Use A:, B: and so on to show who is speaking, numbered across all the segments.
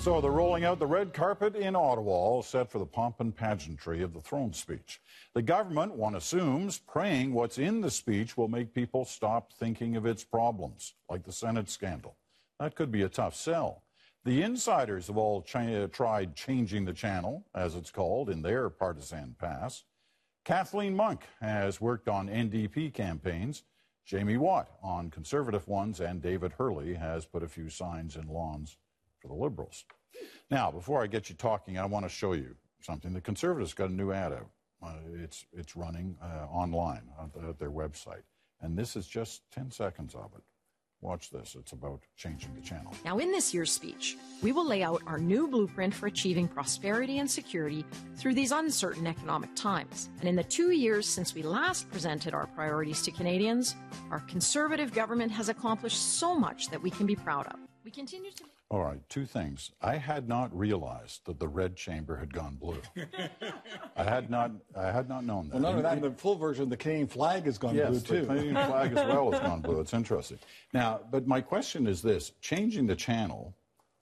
A: So they're rolling out the red carpet in Ottawa, all set for the pomp and pageantry of the throne speech. The government, one assumes, praying what's in the speech will make people stop thinking of its problems, like the Senate scandal. That could be a tough sell. The insiders have all ch- uh, tried changing the channel, as it's called, in their partisan past. Kathleen Monk has worked on NDP campaigns. Jamie Watt on conservative ones, and David Herle has put a few signs in lawns for the Liberals. Now, before I get you talking, I want to show you something. The Conservatives got a new ad out. Uh, it's, it's running uh, online at their website. And this is just 10 seconds of it. Watch this. It's about changing the channel.
B: Now, in this year's speech, we will lay out our new blueprint for achieving prosperity and security through these uncertain economic times. And in the two years since we last presented our priorities to Canadians, our Conservative government has accomplished so much that we can be proud of. We continue to.
A: All right, two things. I had not realized that the red chamber had gone blue. I had not. I had not known that.
C: Well, none of that. In the full version, the Canadian flag has gone
A: yes,
C: blue too.
A: Yes, the Canadian flag as well has gone blue. It's interesting. Now, but my question is this: changing the channel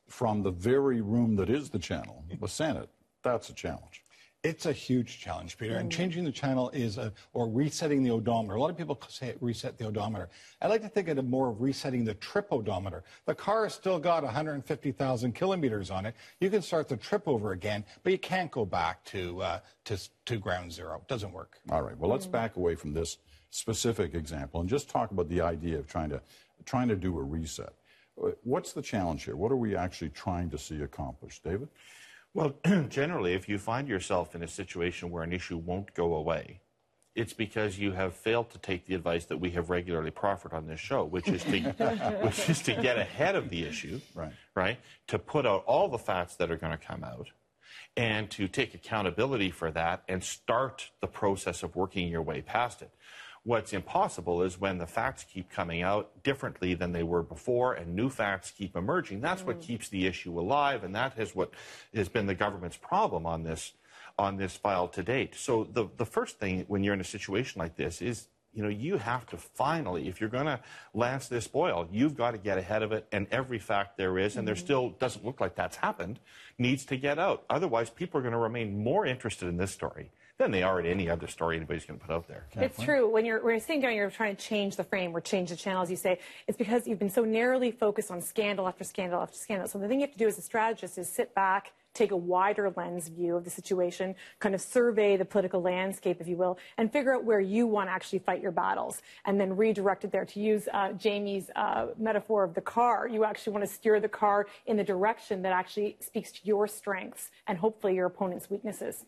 A: from the very room that is the channel, the Senate, that's a challenge.
C: It's a huge challenge, Peter. And mm-hmm. changing the channel is, a, or resetting the odometer. A lot of people say reset the odometer. I like to think of it more of resetting the trip odometer. The car has still got 150,000 kilometers on it. You can start the trip over again, but you can't go back to, uh, to, to ground zero. It doesn't work.
A: All right. Well, let's mm. back away from this specific example and just talk about the idea of trying to, trying to do a reset. Uh, what's the challenge here? What are we actually trying to see accomplished, David?
D: Well, generally, if you find yourself in a situation where an issue won't go away, it's because you have failed to take the advice that we have regularly proffered on this show, which is to which is to get ahead of the issue,
A: right?
D: Right, to put out all the facts that are going to come out, and to take accountability for that and start the process of working your way past it. What's impossible is when the facts keep coming out differently than they were before and new facts keep emerging. That's mm. what keeps the issue alive, and that is what has been the government's problem on this on this file to date. So the the first thing when you're in a situation like this is you know, you have to finally, if you're going to lance this boil, you've got to get ahead of it. And every fact there is, and there mm-hmm. still doesn't look like that's happened, needs to get out. Otherwise, people are going to remain more interested in this story than they are in any other story anybody's going to put out there.
E: It's true. When you're, when you're sitting down, you're trying to change the frame or change the channel, as you say, it's because you've been so narrowly focused on scandal after scandal after scandal. So the thing you have to do as a strategist is sit back, take a wider lens view of the situation, kind of survey the political landscape, if you will, and figure out where you want to actually fight your battles, and then redirect it there. To use uh, Jamie's uh, metaphor of the car, you actually want to steer the car in the direction that actually speaks to your strengths and hopefully your opponent's weaknesses.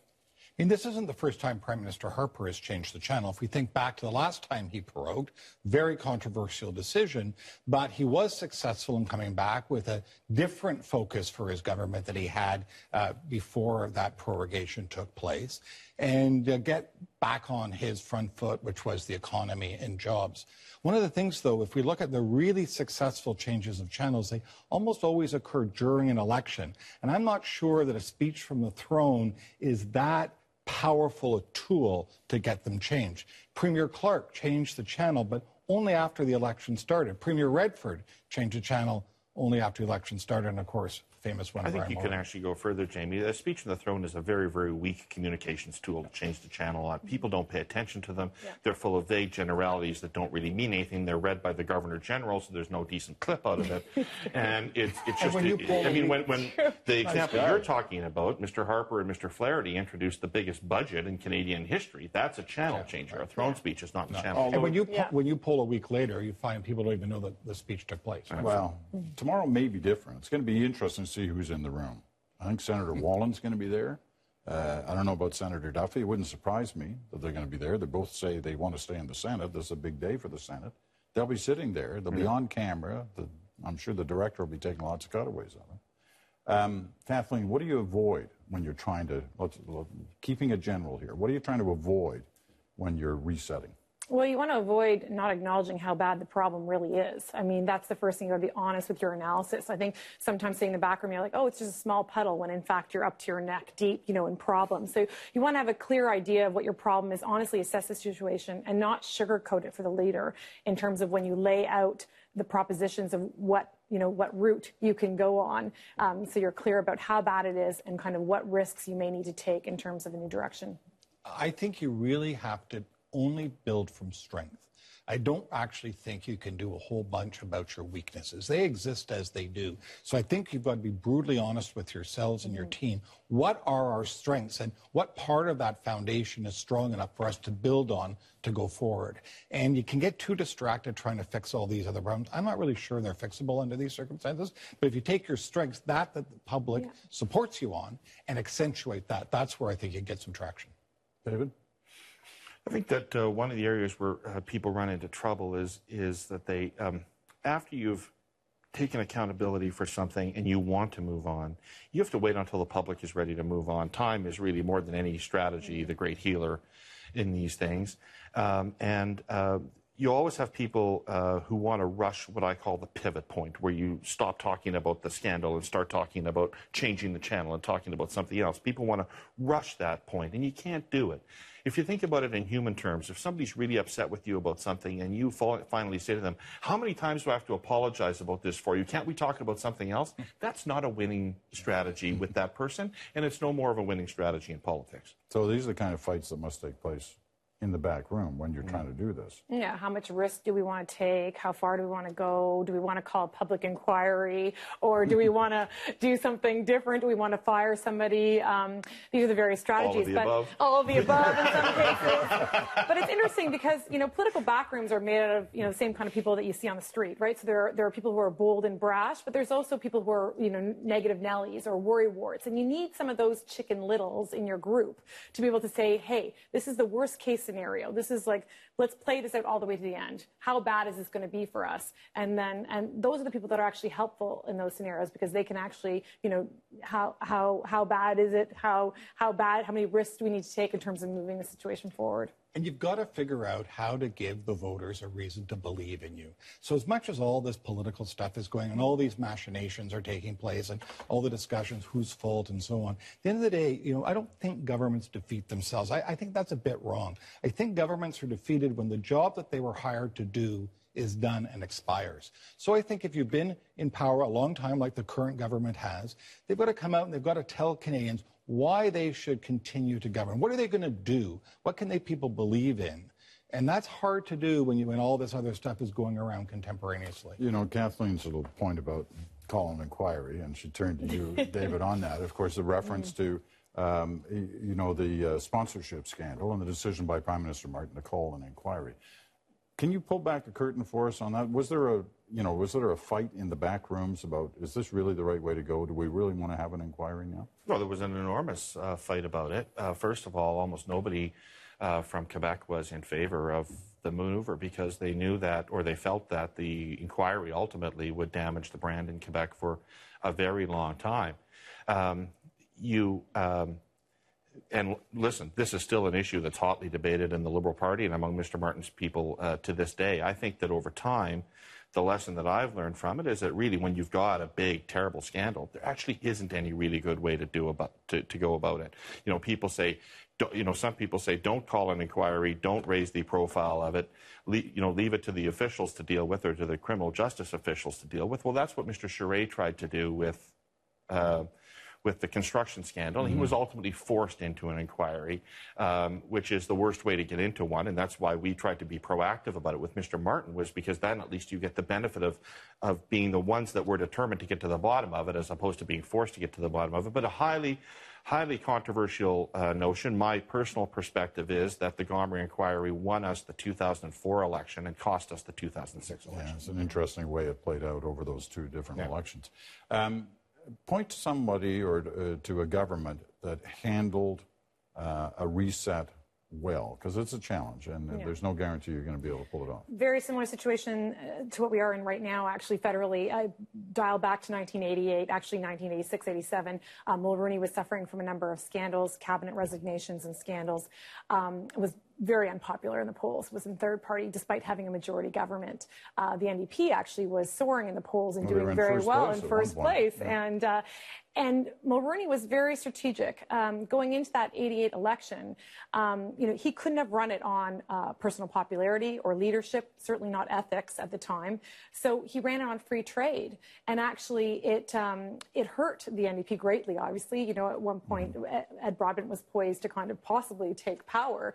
C: I mean, this isn't the first time Prime Minister Harper has changed the channel. If we think back to the last time he prorogued, very controversial decision, but he was successful in coming back with a different focus for his government that he had uh, before that prorogation took place, and uh, get back on his front foot, which was the economy and jobs. One of the things, though, if we look at the really successful changes of channels, they almost always occur during an election. And I'm not sure that a speech from the throne is that powerful a tool to get them changed. Premier Clark changed the channel, but only after the election started. Premier Redford changed the channel only after the election started, and of course, famous one.
D: I think you can actually go further, Jamie. A speech from the throne is a very, very weak communications tool to change the channel. Uh, people don't pay attention to them. Yeah. They're full of vague generalities that don't really mean anything. They're read by the governor general, so there's no decent clip out of it. and it's, it's just. It, I mean, when, when the example nice you're talking about, Mr. Harper and Mr. Flaherty introduced the biggest budget in Canadian history. That's a channel yeah, changer. A throne yeah. speech is not no. a channel. Changer.
C: And when you when you poll a week later, you find people don't even know that the speech took place.
A: Well, tomorrow may be different. It's going to be interesting to see who's in the room. I think Senator Wallin's going to be there. Uh, I don't know about Senator Duffy. It wouldn't surprise me that they're going to be there. They both say they want to stay in the Senate. This is a big day for the Senate. They'll be sitting there. They'll be on camera. The, I'm sure the director will be taking lots of cutaways of it. Um, Kathleen, what do you avoid when you're trying to, let's, keeping it general here, what are you trying to avoid when you're resetting?
E: Well, you want to avoid not acknowledging how bad the problem really is. I mean, that's the first thing. You got to be honest with your analysis. I think sometimes seeing the back room, you're like, oh, it's just a small puddle, when in fact you're up to your neck deep, you know, in problems. So you want to have a clear idea of what your problem is, honestly assess the situation, and not sugarcoat it for the leader in terms of when you lay out the propositions of what you know, what route you can go on. Um, so you're clear about how bad it is and kind of what risks you may need to take in terms of a new direction.
C: I think you really have to only build from strength. I don't actually think you can do a whole bunch about your weaknesses. They exist as they do. So I think you've got to be brutally honest with yourselves and your mm-hmm. team. What are our strengths and what part of that foundation is strong enough for us to build on to go forward? And you can get too distracted trying to fix all these other problems. I'm not really sure they're fixable under these circumstances, but if you take your strengths, that that the public yeah. supports you on, and accentuate that, that's where I think you get some traction.
A: David?
D: I think that uh, one of the areas where uh, people run into trouble is is that they um, after you've taken accountability for something and you want to move on, you have to wait until the public is ready to move on. Time is really more than any strategy the great healer in these things, um, and uh, you always have people uh, who want to rush what I call the pivot point, where you stop talking about the scandal and start talking about changing the channel and talking about something else. People want to rush that point, and you can't do it. If you think about it in human terms, if somebody's really upset with you about something and you finally say to them, How many times do I have to apologize about this for you? Can't we talk about something else? That's not a winning strategy with that person, and it's no more of a winning strategy in politics.
A: So these are the kind of fights that must take place in the back room when you're trying to do this.
E: Yeah, how much risk do we want to take? How far do we want to go? Do we want to call a public inquiry? Or do we want to do something different? Do we want to fire somebody? Um, these are the various strategies. All of
D: the but above.
E: All of the above in some cases. but it's interesting because, you know, political backrooms are made out of, you know, the same kind of people that you see on the street, right? So there are, there are people who are bold and brash, but there's also people who are, you know, negative Nellies or worry warts. And you need some of those chicken littles in your group to be able to say, hey, this is the worst case scenario. This is like, let's play this out all the way to the end. How bad is this going to be for us? And then, and those are the people that are actually helpful in those scenarios because they can actually, you know, how, how, how bad is it? How, how bad, how many risks do we need to take in terms of moving the situation forward?
C: And you've got to figure out how to give the voters a reason to believe in you. So as much as all this political stuff is going on, all these machinations are taking place and all the discussions, whose fault and so on, at the end of the day, you know, I don't think governments defeat themselves. I, I think that's a bit wrong. I think governments are defeated when the job that they were hired to do is done and expires. So I think if you've been in power a long time, like the current government has, they've got to come out and they've got to tell Canadians why they should continue to govern. What are they going to do? What can they people believe in? And that's hard to do when you when all this other stuff is going around contemporaneously.
A: You know, Kathleen's little point about call an inquiry, and she turned to you, David, on that. Of course, the reference to um, you know the uh, sponsorship scandal and the decision by Prime Minister Martin to call an inquiry. Can you pull back the curtain for us on that? Was there a, you know, was there a fight in the back rooms about is this really the right way to go? Do we really want to have an inquiry now?
D: Well, there was an enormous uh, fight about it. Uh, first of all, almost nobody uh, from Quebec was in favor of the maneuver because they knew that, or they felt that the inquiry ultimately would damage the brand in Quebec for a very long time. Um, you. Um, and listen, this is still an issue that's hotly debated in the Liberal Party and among Mr. Martin's people uh, to this day. I think that over time, the lesson that I've learned from it is that really, when you've got a big, terrible scandal, there actually isn't any really good way to do about to, to go about it. You know, people say, you know, some people say, don't call an inquiry, don't raise the profile of it, Le- you know, leave it to the officials to deal with or to the criminal justice officials to deal with. Well, that's what Mr. Charest tried to do with. Uh, with the construction scandal. Mm-hmm. He was ultimately forced into an inquiry, um, which is the worst way to get into one, and that's why we tried to be proactive about it with Mr. Martin, was because then at least you get the benefit of, of being the ones that were determined to get to the bottom of it as opposed to being forced to get to the bottom of it. But a highly highly controversial uh, notion. My personal perspective is that the Gomery inquiry won us the 2004 election and cost us the 2006 election.
A: Yeah, it's an interesting way it played out over those two different yeah. elections. Um, point to somebody or uh, to a government that handled uh, a reset well, because it's a challenge, and yeah. there's no guarantee you're going to be able to pull it off.
E: Very similar situation uh, to what we are in right now, actually, federally. I dial back to 1988, actually 1986, 87. Um, Mulroney was suffering from a number of scandals, cabinet resignations and scandals. Um, was very unpopular in the polls, was in third party despite having a majority government. Uh, the NDP actually was soaring in the polls and
A: Well,
E: doing very well in first place.
A: Yeah.
E: And uh, and Mulroney was very strategic um, going into that 88 election. Um, you know, he couldn't have run it on uh, personal popularity or leadership, certainly not ethics at the time. So he ran it on free trade, and actually, it um, it hurt the NDP greatly. Obviously, you know, at one point, Ed- Ed Broadbent was poised to kind of possibly take power.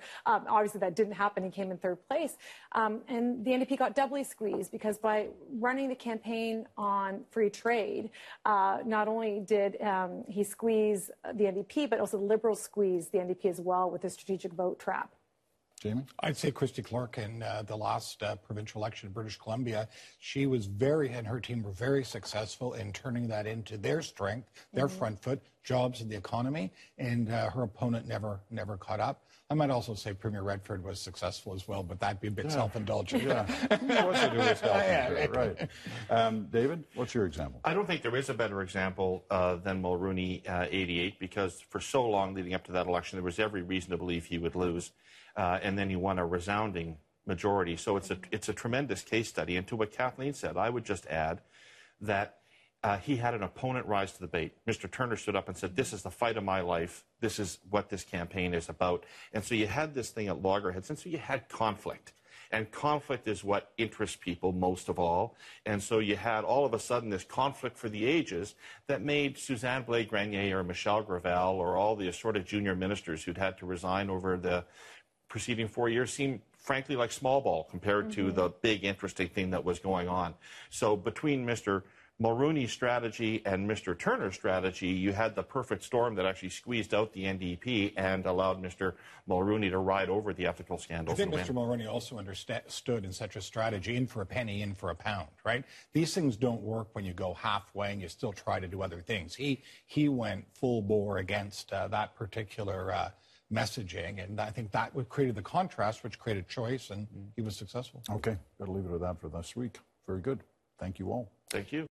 E: Obviously, that didn't happen. He came in third place, um, and the NDP got doubly squeezed because by running the campaign on free trade, uh, not only did um, he squeeze the NDP, but also the Liberals squeezed the NDP as well with the strategic vote trap.
A: Jamie?
C: I'd say Christy Clark in uh, the last uh, provincial election in British Columbia, she was very, and her team were very successful in turning that into their strength, their front foot, jobs and the economy, and uh, her opponent never, never caught up. I might also say Premier Redford was successful as well, but that'd be a bit self-indulgent.
A: Yeah. What's to do with health? right. Um, David, what's your example?
D: I don't think there is a better example uh, than Mulroney uh, 88 because for so long leading up to that election, there was every reason to believe he would lose. Uh, and then he won a resounding majority. So it's a, it's a tremendous case study. And to what Kathleen said, I would just add that uh, he had an opponent rise to the bait. Mr. Turner stood up and said, This is the fight of my life. This is what this campaign is about. And so you had this thing at loggerheads. And so you had conflict. And conflict is what interests people most of all. And so you had all of a sudden this conflict for the ages that made Suzanne Blais Grenier or Michel Gravel or all the assorted junior ministers who'd had to resign over the preceding four years seem frankly like small ball compared to the big interesting thing that was going on. So between Mr. Mulroney's strategy and Mr. Turner's strategy, you had the perfect storm that actually squeezed out the NDP and allowed Mr. Mulrooney to ride over the ethical
C: scandal.
D: I
C: think Mr.
D: win.
C: Mulroney also understood in such a strategy, in for a penny, in for a pound, right? These things don't work when you go halfway and you still try to do other things. He he went full bore against uh, that particular uh, messaging, and I think that created the contrast, which created choice, and he was successful.
A: Okay, got to leave it at that for this week. Very good. Thank you all.
D: Thank you.